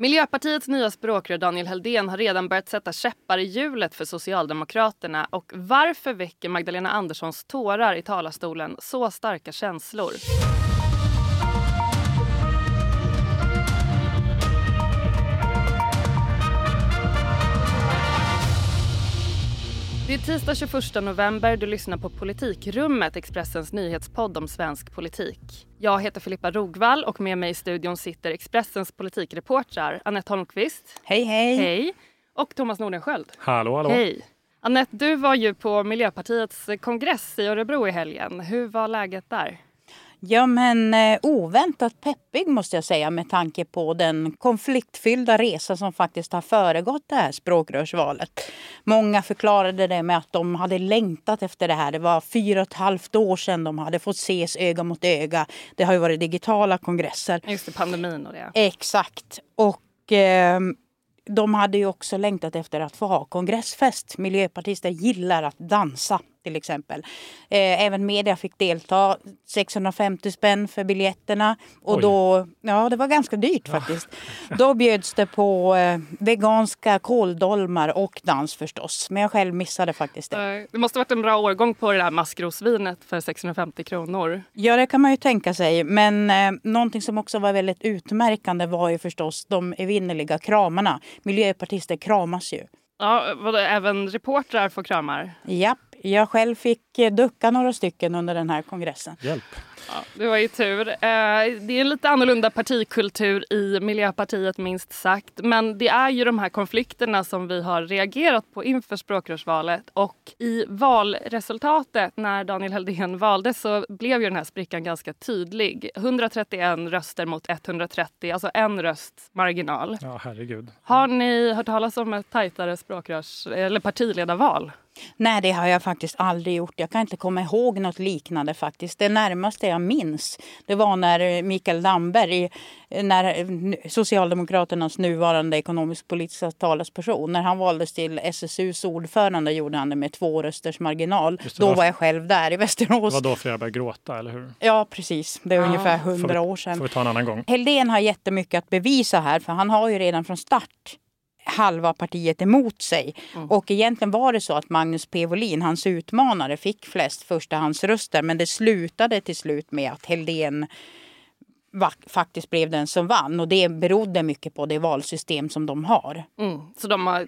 Miljöpartiets nya språkrör Daniel Heldén har redan börjat sätta käppar i hjulet för Socialdemokraterna. Och varför väcker Magdalena Anderssons tårar i talarstolen så starka känslor? Det är tisdag 21 november. Du lyssnar på Politikrummet, Expressens nyhetspodd om svensk politik. Jag heter Filippa Rogvall och med mig i studion sitter Expressens politikreportrar Annette Holmqvist. Hej, hej. Hej. Och Thomas Nordenskjöld. Hallå, hallå. Hej. Annette, du var ju på Miljöpartiets kongress i Örebro i helgen. Hur var läget där? Ja, men eh, oväntat peppig måste jag säga med tanke på den konfliktfyllda resa som faktiskt har föregått det här språkrörsvalet. Många förklarade det med att de hade längtat efter det här. Det var fyra och ett halvt år sedan de hade fått ses öga mot öga. Det har ju varit digitala kongresser. Just det, pandemin och det. Exakt. Och eh, de hade ju också längtat efter att få ha kongressfest. Miljöpartister gillar att dansa till exempel. Eh, även media fick delta. 650 spänn för biljetterna. Och Oj. då, ja det var ganska dyrt faktiskt. Då bjöds det på eh, veganska kåldolmar och dans förstås. Men jag själv missade faktiskt det. Eh, Det måste varit en bra årgång på det där maskrosvinet för 650 kronor. Ja, det kan man ju tänka sig. Men eh, någonting som också var väldigt utmärkande var ju förstås de evinnerliga kramarna. Miljöpartister kramas ju. Ja, vadå, även reportrar får kramar? Japp, jag själv fick eh, ducka några stycken under den här kongressen. Hjälp. Ja, det var ju tur. Eh, Det är en lite annorlunda partikultur i Miljöpartiet minst sagt. Men det är ju de här konflikterna som vi har reagerat på inför språkrörsvalet. Och i valresultatet när Daniel Heldén valdes så blev ju den här sprickan ganska tydlig. 131 röster mot 130, alltså en röst marginal. Ja, herregud. Har ni hört talas om ett tajtare språkrörs eller partiledarval? Nej, det har jag faktiskt aldrig gjort. Jag kan inte komma ihåg något liknande faktiskt. Det närmaste jag minns, det var när eh, Mikael Damberg, eh, när eh, Socialdemokraternas nuvarande ekonomisk-politiska talesperson, när han valdes till SSUs ordförande gjorde han det med två rösters marginal. Just det, Då var- jag själv där i Det Västerås. var då flera började gråta, eller hur? Ja, precis. Det är Ah. ungefär hundra år sedan. får vi ta en annan gång. Heldén har jättemycket att bevisa här för han har ju redan från start halva partiet emot sig. Och egentligen var det så att Magnus P. Wolin, hans utmanare, fick flest förstahandsröster. Men det slutade till slut med att Heldén faktiskt blev den som vann och det berodde mycket på det valsystem som de har. Mm. Så de har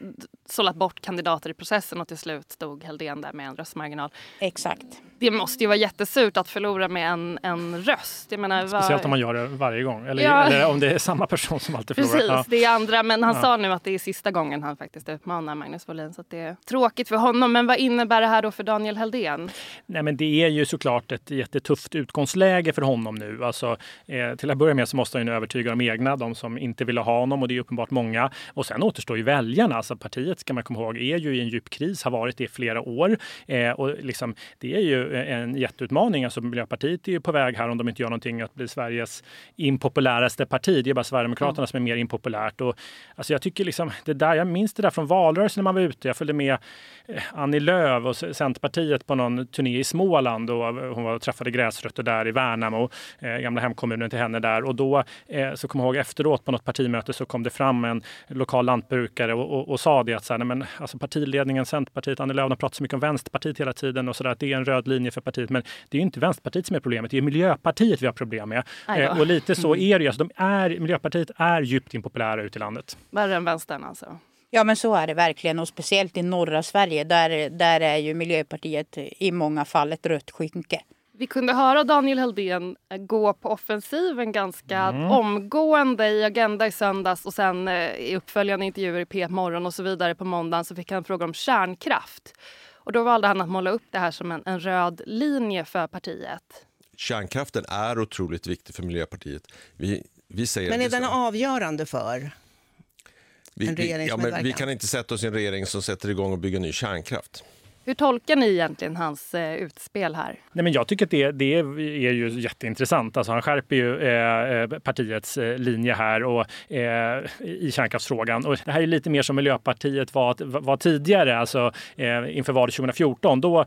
sållat bort kandidater i processen och till slut stod Heldén där med en röstmarginal. Exakt. Det måste ju vara jättesurt att förlora med en, en röst. Jag menar, vad- Speciellt om man gör det varje gång. Eller, Ja. eller om det är samma person som alltid förlorar. Precis, Ja. det är andra. Men han Ja. sa nu att det är sista gången han faktiskt utmanar Magnus Wåhlin. Så att det är tråkigt för honom. Men vad innebär det här då för Daniel Heldén? Nej, men det är ju såklart ett jättetufft utgångsläge för honom nu. Alltså, eh, till att börja med så måste han ju övertyga de egna, de som inte ville ha honom och det är uppenbart många. Och sen återstår ju väljarna. Alltså, partiet ska man komma ihåg är ju i en djup kris, har varit det i flera år. Eh, och liksom, det är ju en jätteutmaning. Alltså, Miljöpartiet är ju på väg här, om de inte gör någonting, att bli Sveriges impopuläraste parti. Det är bara Sverigedemokraterna som är mer impopulärt. Och, alltså, jag tycker liksom, det där, jag minns det där från valrörelsen när man var ute. Jag följde med eh, Annie Lööf och Centerpartiet på någon turné i Småland och hon var och träffade gräsrötter där i Värnamo, eh, gamla hemkommunen till henne där. Och då eh, så kommer jag ihåg efteråt på något partimöte så kom det fram en lokal lantbrukare och, och, och sa det att så här, nej, men, alltså, partiledningen, Centerpartiet, Annie Lööf har pratat så mycket om Vänsterpartiet hela tiden och så där, att det är en röd linje för partiet. Men det är ju inte Vänsterpartiet som är problemet, det är Miljöpartiet vi har problem med. Eh, och lite så är det ju. Alltså, de är, Miljöpartiet är djupt impopulära ute i landet. Värre än vänstern alltså. Ja men så är det verkligen och speciellt i norra Sverige där, där är ju Miljöpartiet i många fall ett rött skynke. Vi kunde höra Daniel Heldén eh, gå på offensiven ganska omgående i Agenda i söndags och sen eh, i uppföljande intervjuer i P1 Morgon och så vidare på måndagen så fick han frågor om kärnkraft. Och då valde han att måla upp det här som en, en röd linje för partiet. Kärnkraften är otroligt viktig för Miljöpartiet. Vi, vi säger Men är den avgörande för? vi, en vi, ja, men regeringsmedverkan? vi kan inte sätta oss i en regering som sätter igång och bygger ny kärnkraft. Hur tolkar ni egentligen hans eh, utspel här? Nej, men jag tycker att det, det är ju jätteintressant. Alltså, han skärper ju eh, eh partiets eh, linje här och, eh, i kärnkraftsfrågan. Och det här är lite mer som Miljöpartiet var, var tidigare, alltså eh, inför valet 2014. Då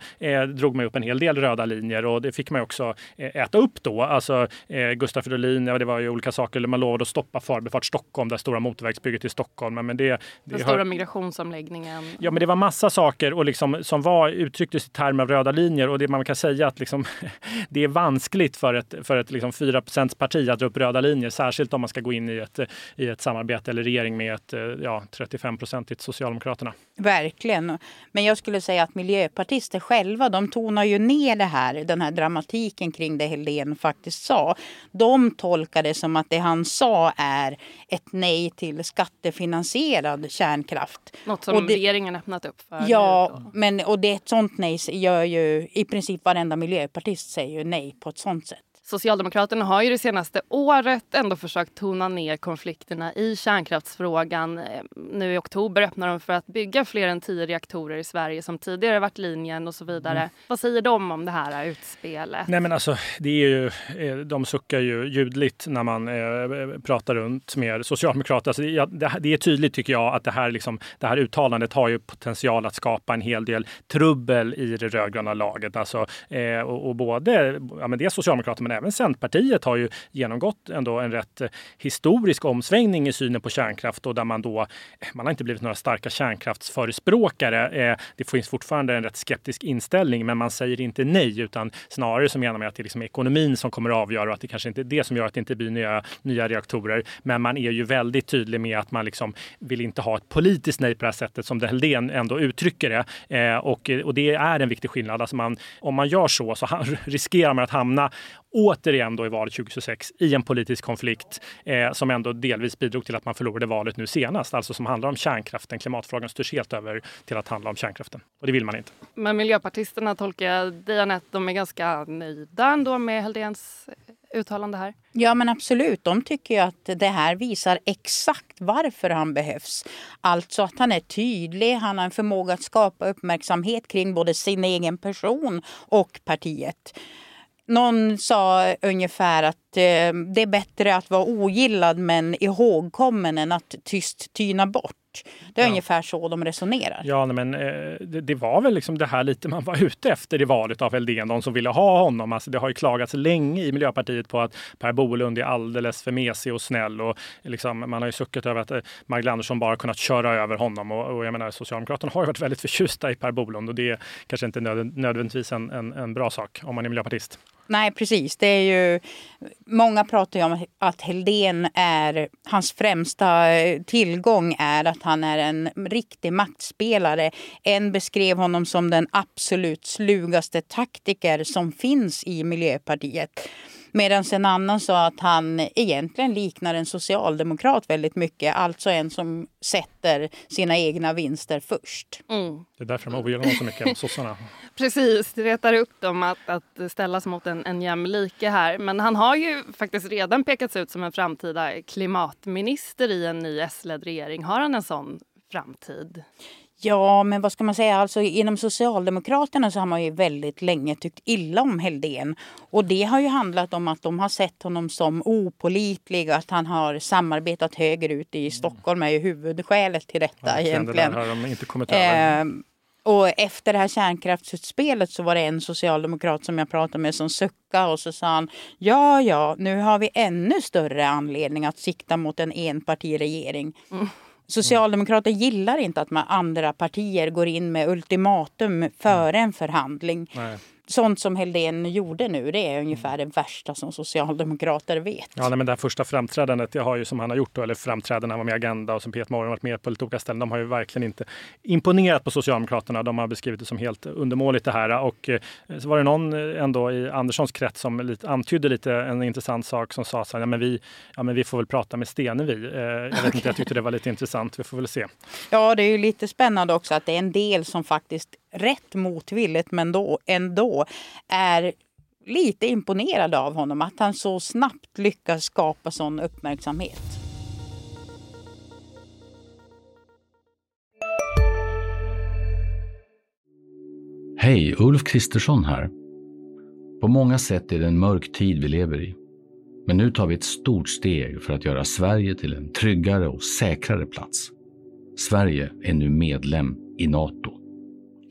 drog man upp en hel del röda linjer och det fick man också äta upp då. Alltså Gustaf Fridolin, ja, det var ju olika saker. Man lovade att stoppa Förbifart Stockholm, det stora motorvägsbygget i Stockholm. Men det, det Den stora har... migrationsomläggningen. Ja, men det var massa saker och liksom, som var, uttrycktes i termer av röda linjer och det man kan säga att liksom, det är vanskligt för ett, för ett liksom 4 parti att dra upp röda linjer, särskilt om man ska gå in i ett, i ett samarbete eller regering med ett ja, 35-procentigt Socialdemokraterna. Verkligen. Men jag skulle säga att miljöpartister själva, de tonar ju ner det här, den här dramatiken kring det Helén faktiskt sa. De tolkar det som att det han sa är ett nej till skattefinansierad kärnkraft. Något som det, regeringen öppnat upp för. Ja, men, och det, ett sånt nej gör ju i princip varenda miljöpartist säger ju nej på ett sånt sätt. Socialdemokraterna har ju det senaste året ändå försökt tona ner konflikterna i kärnkraftsfrågan. Eh, nu i oktober öppnar de för att bygga fler än tio reaktorer i Sverige som tidigare varit linjen och så vidare. Mm. Vad säger de om det här utspelet? Nej men alltså, det är ju, eh, de suckar ju ljudligt när man eh, pratar runt med socialdemokrater. Alltså, det, är tydligt tycker jag att det här, liksom, det här uttalandet har ju potential att skapa en hel del trubbel i det rödgröna laget. Alltså, och, och både, ja, men det är Socialdemokraterna men även Centerpartiet har ju genomgått ändå en rätt eh, historisk omsvängning i synen på kärnkraft och där man då, eh, man har inte blivit några starka kärnkraftsförespråkare. Eh, det finns fortfarande en rätt skeptisk inställning, men man säger inte nej, utan snarare så menar man att det är liksom ekonomin som kommer att avgöra och att det kanske inte är det som gör att det inte blir nya, nya reaktorer. Men man är ju väldigt tydlig med att man liksom vill inte ha ett politiskt nej på det här sättet som Helldén ändå uttrycker det. och, och det är en viktig skillnad. Alltså man, om man gör så så riskerar man att hamna återigen då i valet 2026 i en politisk konflikt eh, som ändå delvis bidrog till att man förlorade valet nu senast, alltså som handlar om kärnkraften. Klimatfrågan styrs helt över till att handla om kärnkraften och det vill man inte. Men miljöpartisterna tolkar jag dig Anette, de är ganska nöjda ändå med Helldéns uttalande här? Ja men absolut, de tycker ju att det här visar exakt varför han behövs. Alltså att han är tydlig, han har en förmåga att skapa uppmärksamhet kring både sin egen person och partiet. Någon sa ungefär att eh, det är bättre att vara ogillad men ihågkommen än att tyst tyna bort. Det är ja. ungefär så de resonerar. Ja, men eh, det, det, var väl liksom det här lite man var ute efter i valet av Helldén, de som ville ha honom. Alltså, det har ju klagats länge i Miljöpartiet på att Per Bolund är alldeles för mesig och snäll och liksom, man har ju suckit över att eh, Magdalena Andersson bara kunnat köra över honom och, och jag menar Socialdemokraterna har ju varit väldigt förtjusta i Per Bolund och det är kanske inte nöd, nödvändigtvis en, en, en bra sak om man är miljöpartist. Nej, precis. Det är ju, många pratar ju om att Heldén är... Hans främsta eh, tillgång är att han är en riktig maktspelare. En beskrev honom som den absolut slugaste taktiker som finns i Miljöpartiet. Medan en annan sa att han egentligen liknar en socialdemokrat väldigt mycket. Alltså en som sätter sina egna vinster först. Mm. Det är därför de ogillar honom så mycket, sossarna. Precis, det retar upp dem att, att ställas mot en, en jämlike här. Men han har ju faktiskt redan pekats ut som en framtida klimatminister i en ny S-ledd regering. Har han en sån framtid? Ja, men vad ska man säga? Alltså, inom Socialdemokraterna så har man ju väldigt länge tyckt illa om Heldén. Och det har ju handlat om att de har sett honom som opolitlig. Att han har samarbetat högerut i Stockholm är ju huvudskälet till detta ja, egentligen. Det har de inte kommit över. Eh, och efter det här kärnkraftsutspelet så var det en socialdemokrat som jag pratade med som suckade och så sa han ja, ja, nu har vi ännu större anledning att sikta mot en enpartiregering. Mm. Socialdemokrater gillar inte att man andra partier går in med ultimatum före en förhandling. Nej sånt som Helldén gjorde nu, det är ungefär det värsta som socialdemokrater vet. Ja, nej, men det här första framträdandet, det har ju som han har gjort, då, eller framträdanden, han var med i Agenda och som Peter Morgon varit med på lite olika ställen, de har ju verkligen inte imponerat på Socialdemokraterna. De har beskrivit det som helt undermåligt det här. Och eh, så var det någon eh, ändå i Anderssons krets som lite, antydde lite en intressant sak som sa så här, ja, men vi, ja, men vi får väl prata med Stenevi. Eh, jag vet okay. inte, jag tyckte det var lite intressant. Vi får väl se. Ja, det är ju lite spännande också att det är en del som faktiskt rätt motvilligt men då, ändå är lite imponerad av honom. Att han så snabbt lyckas skapa sån uppmärksamhet. Hej, Ulf Kristersson här. På många sätt är det en mörk tid vi lever i. Men nu tar vi ett stort steg för att göra Sverige till en tryggare och säkrare plats. Sverige är nu medlem i Nato.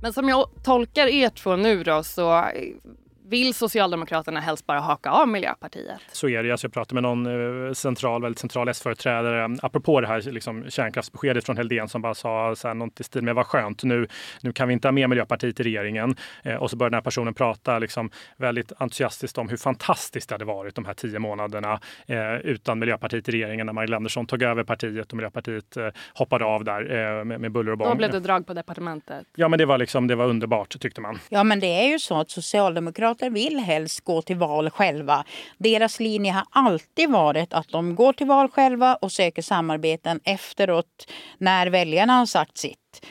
Men som jag tolkar er två nu då så eh, vill Socialdemokraterna helst bara haka av Miljöpartiet? Så är det. Alltså jag pratade med någon eh, central, väldigt central S-företrädare apropå det här liksom, kärnkraftsbeskedet från Heldén som bara sa så här, något i stil med vad skönt, nu, nu kan vi inte ha med Miljöpartiet i regeringen. Eh, och så började den här personen prata liksom, väldigt entusiastiskt om hur fantastiskt det hade varit de här tio månaderna eh, utan Miljöpartiet i regeringen när Magdalena Andersson tog över partiet och Miljöpartiet eh, hoppade av där eh, med, med buller och bång. Då blev det drag på departementet. Ja, men det var, liksom, det var underbart tyckte man. Ja, men det är ju så att Socialdemokraterna moderater vill helst gå till val själva. Deras linje har alltid varit att de går till val själva och söker samarbeten efteråt när väljarna har sagt sitt.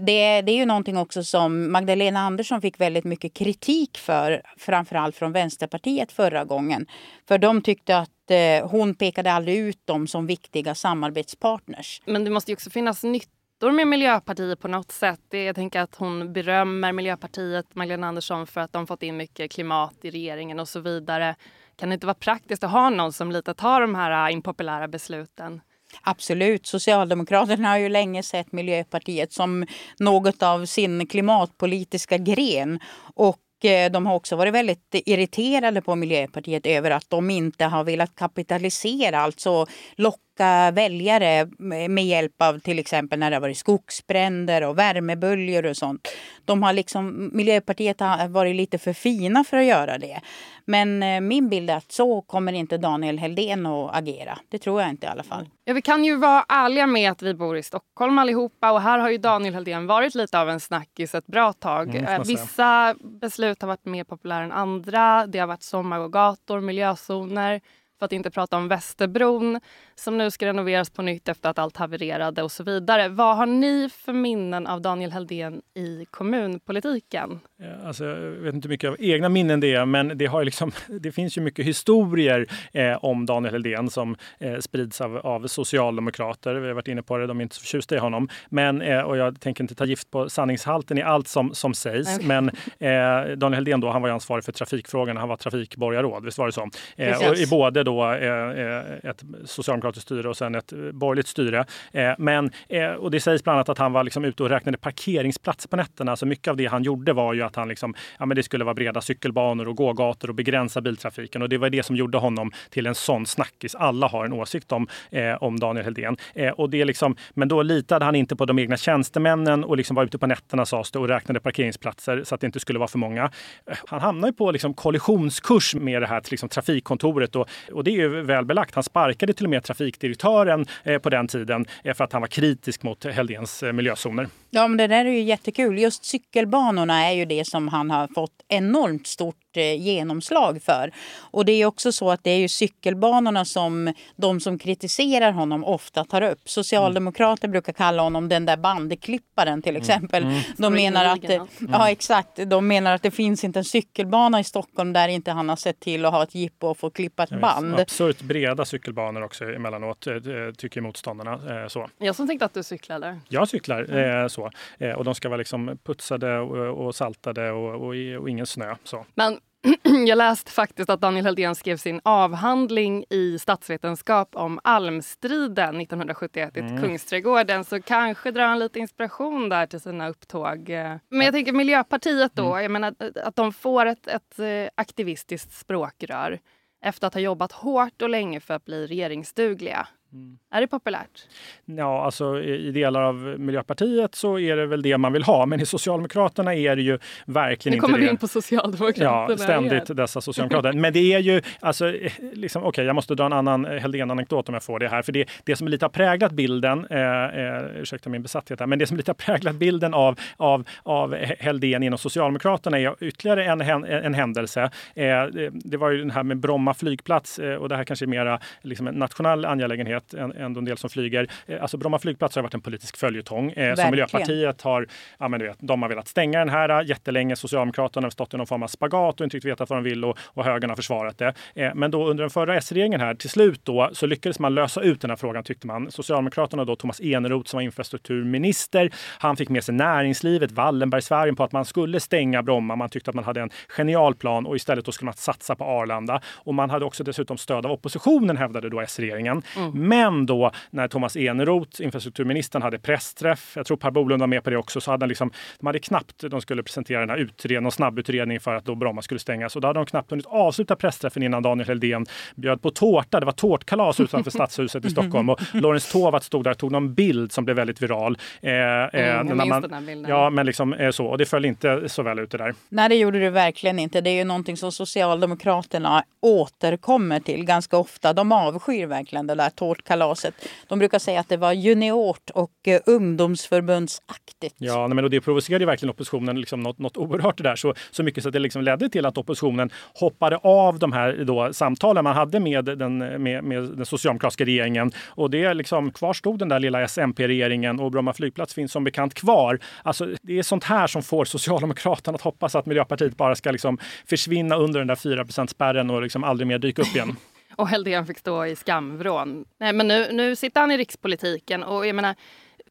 Det, det, är ju någonting också som Magdalena Andersson fick väldigt mycket kritik för, framförallt från Vänsterpartiet förra gången. För de tyckte att eh, hon pekade aldrig ut dem som viktiga samarbetspartners. Men det måste ju också finnas nytt ettor med Miljöpartiet på något sätt. Jag tänker att hon berömmer Miljöpartiet, Magdalena Andersson, för att de fått in mycket klimat i regeringen och så vidare. Kan det inte vara praktiskt att ha någon som lite tar de här äh, impopulära besluten? Absolut. Socialdemokraterna har ju länge sett Miljöpartiet som något av sin klimatpolitiska gren. Och eh, de har också varit väldigt irriterade på Miljöpartiet över att de inte har velat kapitalisera, alltså locka väljare med hjälp av till exempel när det har varit skogsbränder och värmeböljor och sånt. De har liksom, Miljöpartiet har varit lite för fina för att göra det. Men eh, min bild är att så kommer inte Daniel Heldén att agera. Det tror jag inte i alla fall. Ja, vi kan ju vara ärliga med att vi bor i Stockholm allihopa och här har ju Daniel Heldén varit lite av en snackis ett bra tag. Mm, Vissa beslut har varit mer populära än andra. Det har varit sommar och gator, miljözoner. För att inte prata om Västerbron som nu ska renoveras på nytt efter att allt havererade och så vidare. Vad har ni för minnen av Daniel Heldén i kommunpolitiken? Alltså, jag vet inte mycket av egna minnen det är, men det, har liksom, det finns ju mycket historier eh, om Daniel Heldén som eh, sprids av, av, socialdemokrater. Vi har varit inne på det, de är inte så förtjusta i honom. Men, eh, och jag tänker inte ta gift på sanningshalten i allt som, som sägs. Okay. Men eh, Daniel Heldén då, han var ansvarig för trafikfrågorna. Han var trafikborgarråd, visst var det så? Eh, och I både då eh, ett socialdemokratiskt styre och sen ett eh, borgerligt styre. Eh, men, eh, och det sägs bland annat att han var liksom ute och räknade parkeringsplatser på nätterna. Så mycket av det han gjorde var ju att han liksom, ja, men det skulle vara breda cykelbanor och gågator och begränsa biltrafiken. Och det var det som gjorde honom till en sån snackis. Alla har en åsikt om, eh, om Daniel Heldén. Eh, och det liksom, men då litade han inte på de egna tjänstemännen och liksom var ute på nätterna sades det och räknade parkeringsplatser så att det inte skulle vara för många. Han hamnade på liksom kollisionskurs med det här liksom, trafikkontoret och, och det är ju väl belagt. Han sparkade till och med trafikdirektören eh, på den tiden eh, för att han var kritisk mot Heldéns eh, miljözoner. Ja, men det där är ju jättekul. Just cykelbanorna är ju det som han har fått enormt stort Eh, genomslag för. Och det är också så att det är ju cykelbanorna som de som kritiserar honom ofta tar upp. Socialdemokrater mm. brukar kalla honom den där bandeklipparen till mm. exempel. Mm. De menar att, mm. ja exakt, de menar att det finns inte en cykelbana i Stockholm där inte han har sett till att ha ett jippo och få klippa ett band. Absurt breda cykelbanor också emellanåt eh, tycker motståndarna. Eh, så. Jag som tänkte att du cyklade. Jag cyklar mm. Så. Och de ska vara liksom putsade och, och saltade och, och, och ingen snö. Så. Men jag läste faktiskt att Daniel Heldén skrev sin avhandling i statsvetenskap om almstriden 1971 mm. i Kungsträdgården. Så kanske drar han lite inspiration där till sina upptåg. Men jag tänker Miljöpartiet då, mm. jag menar att de får ett, ett eh, aktivistiskt språkrör efter att ha jobbat hårt och länge för att bli regeringsdugliga. Mm. Är det populärt? Ja, alltså i delar av Miljöpartiet så är det väl det man vill ha, men i Socialdemokraterna är det ju verkligen inte det. Nu kommer vi in på Socialdemokraterna. Ja, ständigt igen. dessa Socialdemokrater. Men det är ju, alltså, liksom, okej, okay, jag måste dra en annan Helldén-anekdot om jag får det här, för det, det som lite har präglat bilden, eh, eh, ursäkta min besatthet här, men det som lite har präglat bilden av, av, av Helldén inom Socialdemokraterna är ytterligare en, en händelse. Eh, det var ju den här med Bromma flygplats eh, och det här kanske är mera liksom, en nationell angelägenhet än, än en del som flyger. Eh, alltså Bromma flygplats har varit en politisk följetong eh, som Miljöpartiet har, ja, men du vet, de har velat stänga den här jättelänge. Socialdemokraterna har stått i någon form av spagat och inte riktigt vetat vad de vill och, och högern har försvarat det. Eh, men då under den förra S-regeringen här till slut då så lyckades man lösa ut den här frågan tyckte man. Socialdemokraterna då Thomas Eneroth som var infrastrukturminister. Han fick med sig näringslivet, Wallenbergsfären på att man skulle stänga Bromma. Man tyckte att man hade en genial plan och istället då skulle man satsa på Arlanda. Och man hade också dessutom stöd av oppositionen hävdade då S-regeringen. Mm. Men då när Thomas Eneroth, infrastrukturministern, hade pressträff, jag tror Per Bolund var med på det också, så hade han liksom, de hade knappt, de skulle presentera den här utredningen, snabbutredning för att då Bromma skulle stängas. Och då hade de knappt hunnit avsluta pressträffen innan Daniel Helldén bjöd på tårta. Det var tårtkalas utanför Stadshuset i Stockholm och Lorentz Tovatt stod där och tog någon bild som blev väldigt viral. Eh, mm, jag minns man, den här bilden. Ja, men liksom eh, så. Och det föll inte så väl ut det där. Nej, det gjorde det verkligen inte. Det är ju någonting som Socialdemokraterna återkommer till ganska ofta. De avskyr verkligen det där tårtkalaset. De brukar säga att det var juniort och eh, ungdomsförbundsaktigt. Ja, men och det provocerade verkligen oppositionen liksom något, något oerhört det där. Så, så mycket så att det liksom ledde till att oppositionen hoppade av de här då, samtalen man hade med den, med, med den socialdemokratiska regeringen. Och det liksom, kvar stod den där lilla SMP-regeringen och Bromma flygplats finns som bekant kvar. Alltså, det är sånt här som får Socialdemokraterna att hoppas att Miljöpartiet bara ska liksom försvinna under den där 4% spärren och liksom aldrig mer dyka upp igen och Helldén fick stå i skamvrån. Nej, men nu, nu sitter han i rikspolitiken och jag menar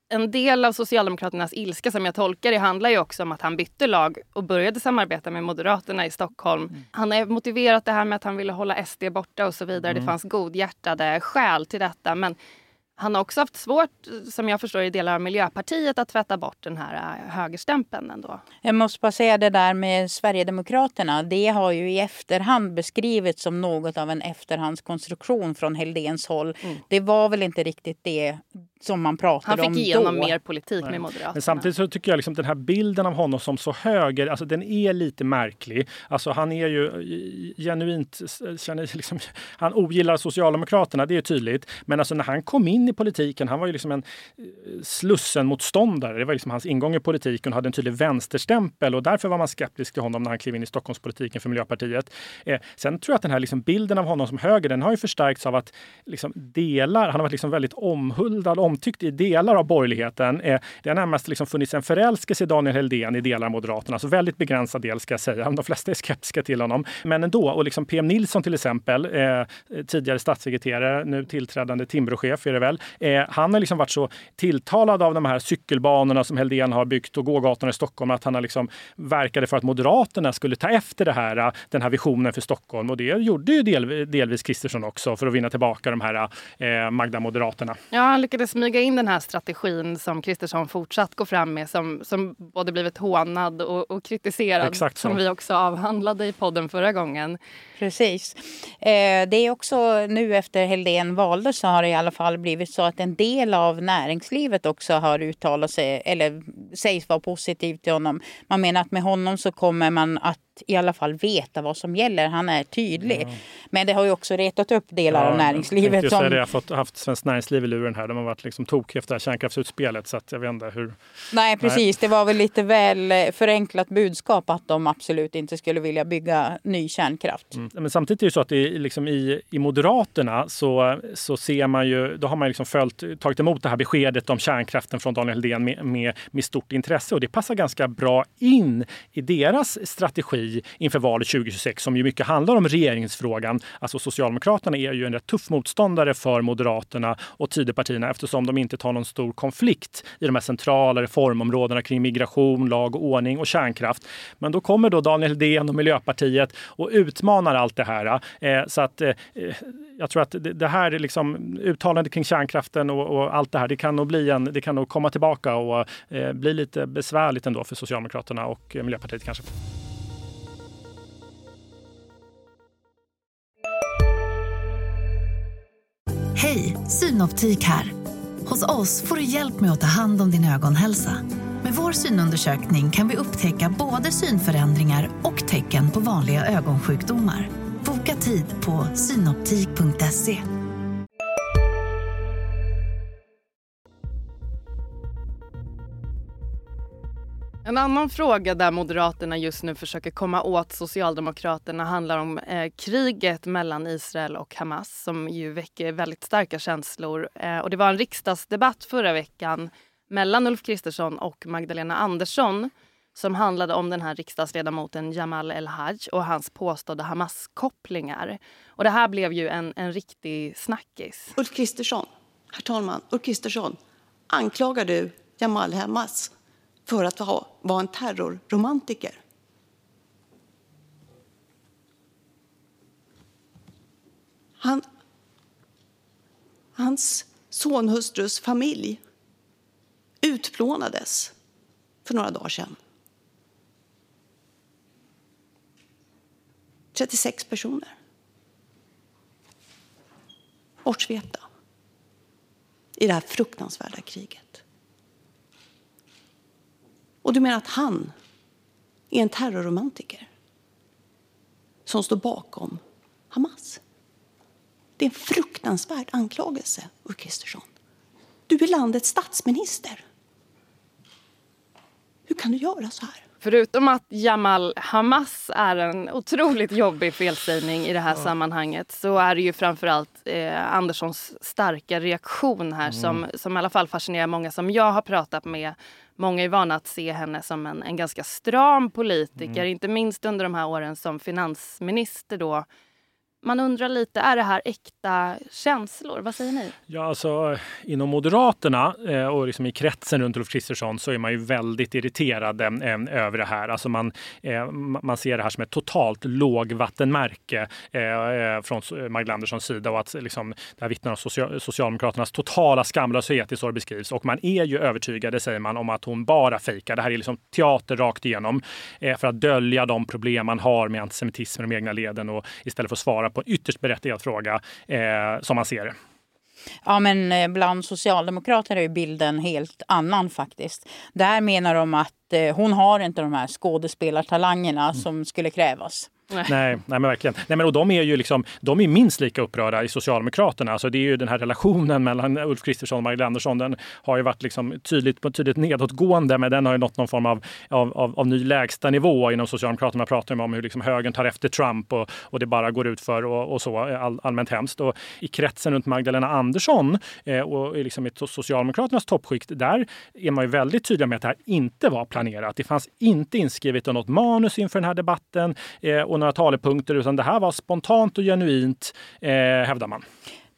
en del av Socialdemokraternas ilska som jag tolkar det handlar ju också om att han bytte lag och började samarbeta med Moderaterna i Stockholm. Mm. Han har motiverat det här med att han ville hålla SD borta och så vidare. Mm. Det fanns godhjärtade skäl till detta. Men han har också haft svårt, som jag förstår i delar av Miljöpartiet, att tvätta bort den här äh, högerstämpeln ändå. Jag måste bara säga det där med Sverigedemokraterna. Det har ju i efterhand beskrivits som något av en efterhandskonstruktion från Heldens håll. Mm. Det var väl inte riktigt det som man pratade om då. Han fick igenom mer politik Nej. med Moderaterna. Men samtidigt så tycker jag liksom den här bilden av honom som så höger, alltså den är lite märklig. Alltså han är ju genuint, känner liksom, han ogillar Socialdemokraterna, det är tydligt. Men alltså när han kom in i politiken, han var ju liksom en eh, Slussen-motståndare. Det var liksom hans ingång i politiken och hade en tydlig vänsterstämpel och därför var man skeptisk till honom när han klev in i Stockholmspolitiken för Miljöpartiet. Eh, sen tror jag att den här liksom bilden av honom som höger, den har ju förstärkts av att liksom delar, han har varit liksom väldigt omhuldad, omtyckt i delar av borgerligheten. Eh, det har närmast liksom funnits en förälskelse i Daniel Helldén i delar av Moderaterna. så väldigt begränsad del ska jag säga. De flesta är skeptiska till honom. Men ändå. Och liksom PM Nilsson till exempel, eh, tidigare statssekreterare, nu tillträdande Timbrochef är det väl. Eh, han har liksom varit så tilltalad av de här cykelbanorna som Helldén har byggt och gågatorna i Stockholm att han har liksom verkade för att Moderaterna skulle ta efter det här, den här visionen för Stockholm. Och det gjorde ju del, delvis Kristersson också för att vinna tillbaka de här eh, Magda-moderaterna. Ja, han lyckades smyga in den här strategin som Kristersson fortsatt går fram med som, som både blivit hånad och, och kritiserad. Exakt som vi också avhandlade i podden förra gången. Precis. Eh, det är också nu efter Helldén valdes så har det i alla fall blivit så att en del av näringslivet också har uttalat sig eller sägs vara positiv till honom. Man menar att med honom så kommer man att i alla fall veta vad som gäller. Han är tydlig. Mm. Men det har ju också retat upp delar ja, av näringslivet. Jag, som... det, jag har fått, haft Svenskt Näringsliv i luren här. De har varit liksom tokiga efter kärnkraftsutspelet. Så att jag vet inte hur... Nej, precis. Nej. Det var väl lite väl eh, förenklat budskap att de absolut inte skulle vilja bygga ny kärnkraft. Mm. Men samtidigt är det så att det liksom i, i Moderaterna så, så ser man ju, då har man liksom följt, tagit emot det här beskedet om kärnkraften från Daniel Helldén med, med, med stort intresse. Och det passar ganska bra in i deras strategi inför valet 2026 som ju mycket handlar om regeringsfrågan. Alltså Socialdemokraterna är ju en rätt tuff motståndare för Moderaterna och Tidöpartierna eftersom de inte tar någon stor konflikt i de här centrala reformområdena kring migration, lag och ordning och kärnkraft. Men då kommer då Daniel Helldén och Miljöpartiet och utmanar allt det här. Eh, så att eh, jag tror att det här liksom, uttalandet kring kärnkraft kärnkraften och, och, allt det här, det kan nog bli en, det kan nog komma tillbaka och eh, bli lite besvärligt ändå för Socialdemokraterna och eh, Miljöpartiet kanske. Hej! Synoptik här. Hos oss får du hjälp med att ta hand om din ögonhälsa. Med vår synundersökning kan vi upptäcka både synförändringar och tecken på vanliga ögonsjukdomar. Boka tid på synoptik.se. En annan fråga där Moderaterna just nu försöker komma åt Socialdemokraterna handlar om eh, kriget mellan Israel och Hamas som ju väcker väldigt starka känslor. Eh, och det var en riksdagsdebatt förra veckan mellan Ulf Kristersson och Magdalena Andersson som handlade om den här riksdagsledamoten Jamal El-Haj och hans påstådda Hamas-kopplingar. Och det här blev ju en, en riktig snackis. Ulf Kristersson, herr talman, Ulf Kristersson, anklagar du Jamal Hamas för att vara en terrorromantiker? Han, hans sonhustrus familj utplånades för några dagar sedan. 36 personer. Bortsvepta i det här fruktansvärda kriget. Och du menar att han är en terrorromantiker som står bakom Hamas? Det är en fruktansvärd anklagelse, Ulf Kristersson. Du är landets statsminister. Hur kan du göra så här? Förutom att Jamal Hamas är en otroligt jobbig felsägning i det här ja. sammanhanget så är det ju framförallt eh, Anderssons starka reaktion här mm. som, som i alla fall fascinerar många som jag har pratat med. Många är vana att se henne som en, en ganska stram politiker, mm. inte minst under de här åren som finansminister då man undrar lite, är det här äkta känslor? Vad säger ni? Ja, alltså inom Moderaterna eh, och liksom i kretsen runt Ulf Kristersson så är man ju väldigt irriterade eh, över det här. Alltså man, eh, man ser det här som ett totalt lågvattenmärke från Magdalena Anderssons sida och att liksom, det här vittnar om social, Socialdemokraternas totala skamlöshet i så det beskrivs. Och man är ju övertygade, säger man, om att hon bara fejkar. Det här är liksom teater rakt igenom för att dölja de problem man har med antisemitismen i de egna leden och istället för att svara på en ytterst berättigad fråga eh, som man ser det. Ja, men eh, bland socialdemokrater är bilden helt annan faktiskt. Där menar de att eh, hon har inte de här skådespelartalangerna mm. som skulle krävas. Nej, nej, men verkligen. Nej, men, och de är ju liksom, de är minst lika upprörda i Socialdemokraterna. Alltså det är ju den här relationen mellan Ulf Kristersson och Magdalena Andersson. Den har ju varit liksom tydligt, tydligt nedåtgående, men den har ju nått någon form av, av, av, av ny lägstanivå inom Socialdemokraterna. Man pratar om hur liksom högern tar efter Trump och, och det bara går ut för och, och så all, allmänt hemskt. Och I kretsen runt Magdalena Andersson eh, och liksom i Socialdemokraternas toppskikt, där är man ju väldigt tydlig med att det här inte var planerat. Det fanns inte inskrivet i något manus inför den här debatten. Eh, och några talepunkter utan det här var spontant och genuint eh, hävdar man.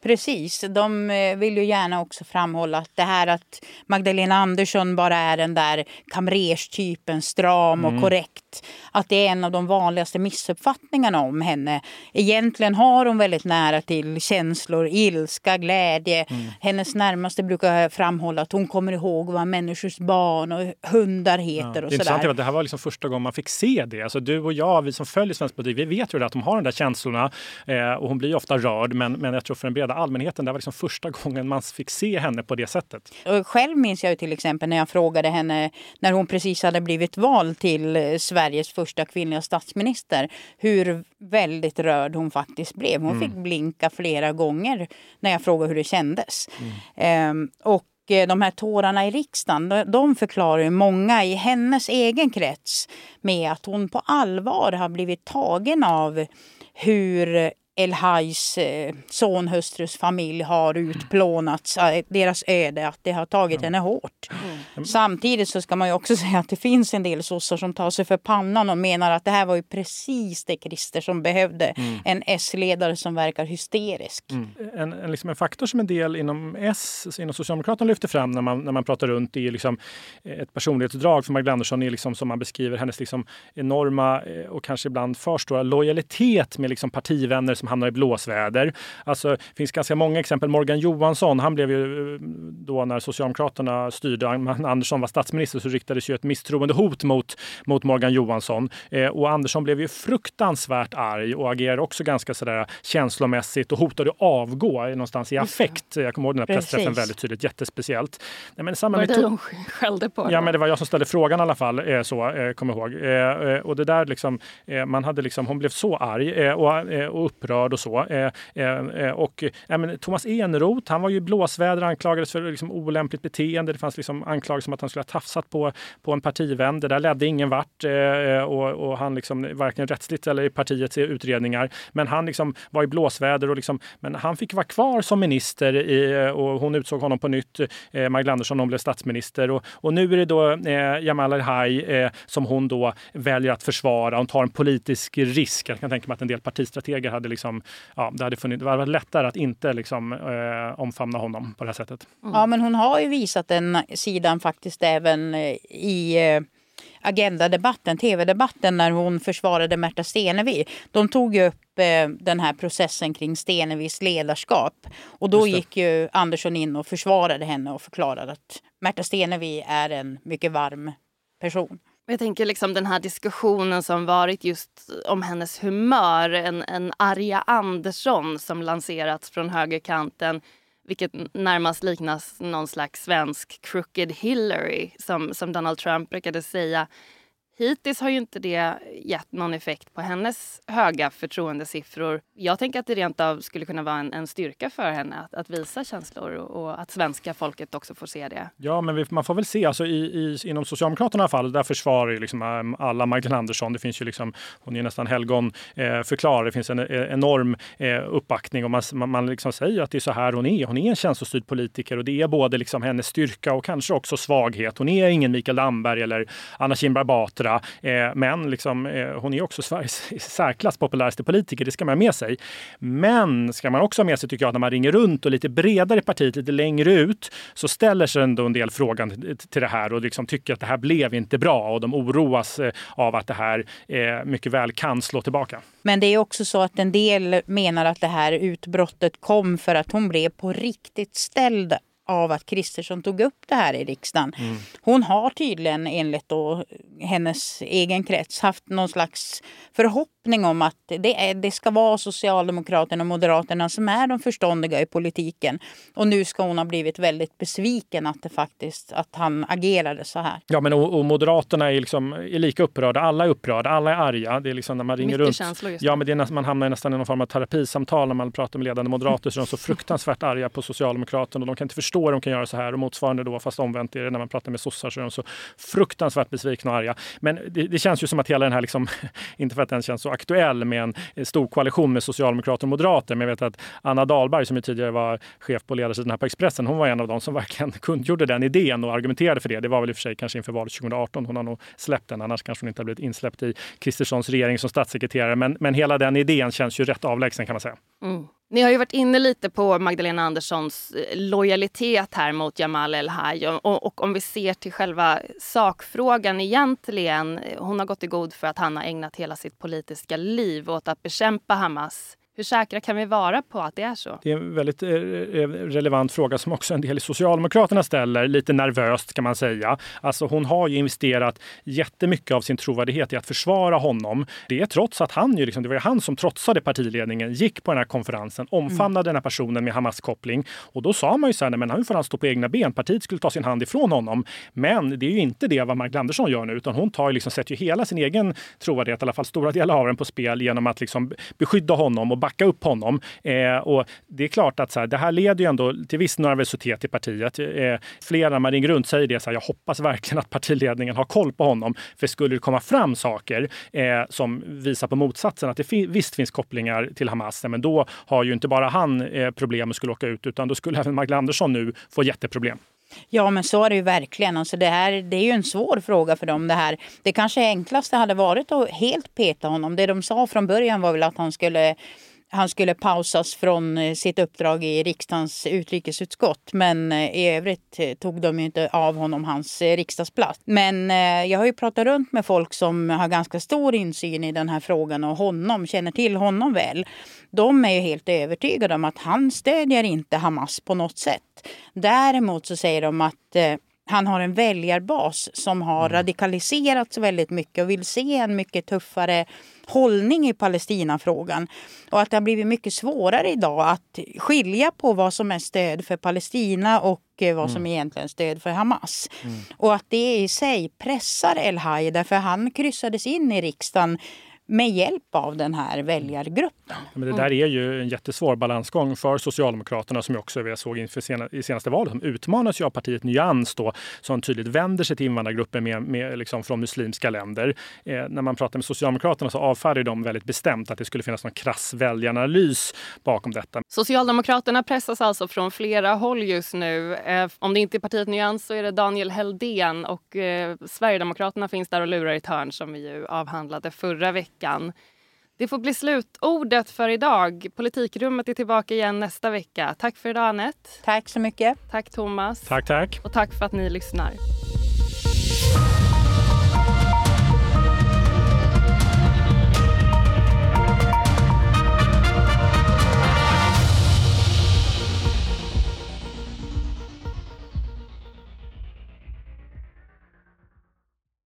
Precis, de eh, vill ju gärna också framhålla att det här att Magdalena Andersson bara är den där kamrerstypen, stram och mm. korrekt. Att det är en av de vanligaste missuppfattningarna om henne. Egentligen har hon väldigt nära till känslor, ilska, glädje. Mm. Hennes närmaste brukar framhålla att hon kommer ihåg vad människors barn och hundar heter. Ja. och sådär. Det här var liksom första gången man fick se det. Alltså du och jag, vi som följer svensk politik, vi vet ju att de har de där känslorna. Eh, och hon blir ofta rörd, men, men jag tror för en breda allmänheten. Det var liksom första gången man fick se henne på det sättet. Och själv minns jag till exempel när jag frågade henne när hon precis hade blivit vald till Sveriges första kvinnliga statsminister hur väldigt rörd hon faktiskt blev. Hon mm. fick blinka flera gånger när jag frågade hur det kändes. Mm. Ehm, och eh, de här tårarna i riksdagen, de förklarar många i hennes egen krets med att hon på allvar har blivit tagen av hur El Hajs eh, sonhustrus familj har utplånats, eh, deras öde, att det har tagit henne hårt. Mm. Samtidigt så ska man ju också säga att det finns en del sossar som tar sig för pannan och menar att det här var ju precis det Christer som behövde. Mm. En S-ledare som verkar hysterisk. Mm. En, en, liksom en, faktor som en del inom S, inom Socialdemokraterna lyfter fram när man, när man pratar runt är liksom ett personlighetsdrag för Magdalena Andersson är liksom som man beskriver hennes liksom enorma och kanske ibland för stora lojalitet med liksom partivänner som liksom hamnar i blåsväder. Alltså, det finns ganska många exempel. Morgan Johansson, han blev ju eh, då när Socialdemokraterna styrde, Andersson var statsminister, så riktades ju ett misstroendehot mot, mot Morgan Johansson. Eh, och Andersson blev ju fruktansvärt arg och agerade också ganska sådär känslomässigt och hotade att avgå någonstans i affekt. Jag kommer ihåg den här pressträffen väldigt tydligt, jättespeciellt. Nej, men samma var det hon skällde på? Ja, men det var jag som ställde frågan i alla fall, eh, så eh, kommer ihåg. Eh, eh, och det där liksom, man hade liksom, hon blev så arg och, och upprörd och så. Eh, eh, eh, och men Thomas Eneroth, han var ju blåsväder, anklagades för liksom olämpligt beteende. Det fanns liksom anklagelser om att han skulle ha tafsat på, på en partivän. Det där ledde ingen vart och, och han liksom, varken rättsligt eller i partiets utredningar. Men han liksom var i blåsväder och liksom, men han fick vara kvar som minister i, och hon utsåg honom på nytt. Magdalena Andersson, hon blev statsminister och, och nu är det då eh, Jamal El-Haj eh, som hon då väljer att försvara. Hon tar en politisk risk. Jag kan tänka mig att en del partistrateger hade liksom, ja, det hade funnits, det varit lättare att inte liksom, eh, omfamna honom på det här sättet. Mm. Ja, men hon har ju visat den sidan faktiskt även eh, i eh, Agenda-debatten, tv-debatten när hon försvarade Märta Stenevi. De tog ju upp eh, den här processen kring Stenevis ledarskap. Och då gick ju Andersson in och försvarade henne och förklarade att Märta Stenevi är en mycket varm person. Jag tänker liksom den här diskussionen som varit just om hennes humör. En, en Arja Andersson som lanserats från högerkanten vilket närmast liknas någon slags svensk crooked Hillary som, som Donald Trump brukade säga. Hittills har ju inte det gett någon effekt på hennes höga förtroendesiffror. Jag tänker att det rent av skulle kunna vara en, en styrka för henne att, att visa känslor och, och, att svenska folket också får se det. Ja, men vi, man får väl se. Alltså, i, i, inom Socialdemokraterna i alla fall, där försvarar ju liksom, ehm, alla Magdalena Andersson. Det finns ju liksom, hon är nästan helgon eh, förklarar. Det finns en eh, enorm eh, uppbackning och man, man, man liksom säger att det är så här hon är. Hon är en känslostyrd politiker och det är både liksom hennes styrka och kanske också svaghet. Hon är ingen Mikael Damberg eller Anna Kinberg Batra andra. Eh, men liksom, eh, hon är också Sveriges i särklass populäraste politiker, det ska man ha med sig. Men ska man också ha med sig, tycker jag, när man ringer runt och lite bredare i partiet, lite längre ut, så ställer sig ändå en del frågan till det här och liksom tycker att det här blev inte bra och de oroas eh, av att det här mycket väl kan slå tillbaka. Men det är också så att en del menar att det här utbrottet kom för att hon blev på riktigt ställd av att Kristersson tog upp det här i riksdagen. Mm. Hon har tydligen enligt då hennes egen krets haft någon slags förhoppning om att det, är, det ska vara Socialdemokraterna och Moderaterna som är de förståndiga i politiken. Och nu ska hon ha blivit väldigt besviken att det faktiskt att han agerade så här. Ja, men och, och Moderaterna är, liksom, är lika upprörda. Alla är upprörda, alla är arga. Det är liksom när man ringer Mycket runt. Just ja, men det är, man hamnar nästan i någon form av terapisamtal när man pratar med ledande moderater så är de så fruktansvärt arga på Socialdemokraterna och de kan inte förstå förstå de kan göra så här och motsvarande då, fast omvänt är det när man pratar med sossar så är de så fruktansvärt besvikna och arga. Men det, det känns ju som att hela den här, liksom, inte för att den känns så aktuell med en stor koalition med socialdemokrater och moderater, men jag vet att Anna Dahlberg som ju tidigare var chef på ledarsidan här på Expressen, hon var en av dem som verkligen kundgjorde den idén och argumenterade för det. Det var väl i och för sig kanske inför valet 2018. Hon har nog släppt den, annars kanske hon inte har blivit insläppt i Kristerssons regering som statssekreterare. Men, men hela den idén känns ju rätt avlägsen kan man säga. Mm. Ni har ju varit inne lite på Magdalena Anderssons eh, lojalitet här mot Jamal El-Haj. Och, och, om vi ser till själva sakfrågan egentligen. Eh, hon har gått i god för att han har ägnat hela sitt politiska liv åt att bekämpa Hamas. Hur säkra kan vi vara på att det är så? Det är en väldigt eh, relevant fråga som också en del i Socialdemokraterna ställer, lite nervöst kan man säga. Alltså hon har ju investerat jättemycket av sin trovärdighet i att försvara honom. Det är trots att han ju, liksom, det var han som trotsade partiledningen, gick på den här konferensen, omfamnade mm. den här personen med Hamas-koppling. Och då sa man ju så här, men nu får han stå på egna ben. Partiet skulle ta sin hand ifrån honom. Men det är ju inte det vad Magdalena Andersson gör nu, utan hon tar liksom, sätter ju hela sin egen trovärdighet, i alla fall stora delar av den, på spel genom att liksom beskydda honom och backa upp honom. Eh, och det är klart att så här, det här leder ju ändå till viss nervositet i partiet. Eh, flera när man ringer runt säger det så här, jag hoppas verkligen att partiledningen har koll på honom. För skulle det komma fram saker eh, som visar på motsatsen, att det fin visst finns kopplingar till Hamas, men då har ju inte bara han eh, problem och skulle åka ut, utan då skulle även Magdalena Andersson nu få jätteproblem. Ja, men så är det ju verkligen. Alltså det, här, det är ju en svår fråga för dem. Det, här. det kanske enklaste hade varit att helt peta honom. Det de sa från början var väl att han skulle han skulle pausas från eh, sitt uppdrag i riksdagens utrikesutskott. Men eh, i övrigt eh, tog de ju inte av honom hans riksdagsplats. Men jag har ju pratat runt med folk som har ganska stor insyn i den här frågan och honom, känner till honom väl. De är ju helt övertygade om att han stödjer inte Hamas på något sätt. Däremot så säger de att han har en väljarbas som har mm. radikaliserats väldigt mycket och vill se en mycket tuffare hållning i Palestinafrågan. Och att det har blivit mycket svårare idag att skilja på vad som är stöd för Palestina och eh, vad som mm. egentligen är stöd för Hamas. Mm. Och att det i sig pressar El-Haj därför han kryssades in i riksdagen med hjälp av den här väljargruppen. Men det där är ju en jättesvår balansgång för Socialdemokraterna som jag också såg inför sena, i senaste valet. De utmanas ju av partiet Nyans då, som tydligt vänder sig till invandrargrupper med, med, liksom från muslimska länder. Eh, när man pratar med Socialdemokraterna så avfärdar de väldigt bestämt att det skulle finnas någon krass väljaranalys bakom detta. Socialdemokraterna pressas alltså från flera håll just nu. Eh, om det inte är partiet Nyans så är det Daniel Heldén och eh, Sverigedemokraterna finns där och lurar i ett hörn som vi ju avhandlade förra veckan veckan. Det får bli slutordet för idag. Politikrummet är tillbaka igen nästa vecka. Tack för idag, Anette. Tack så mycket. Tack, Thomas. Tack, tack. Och tack för att ni lyssnar.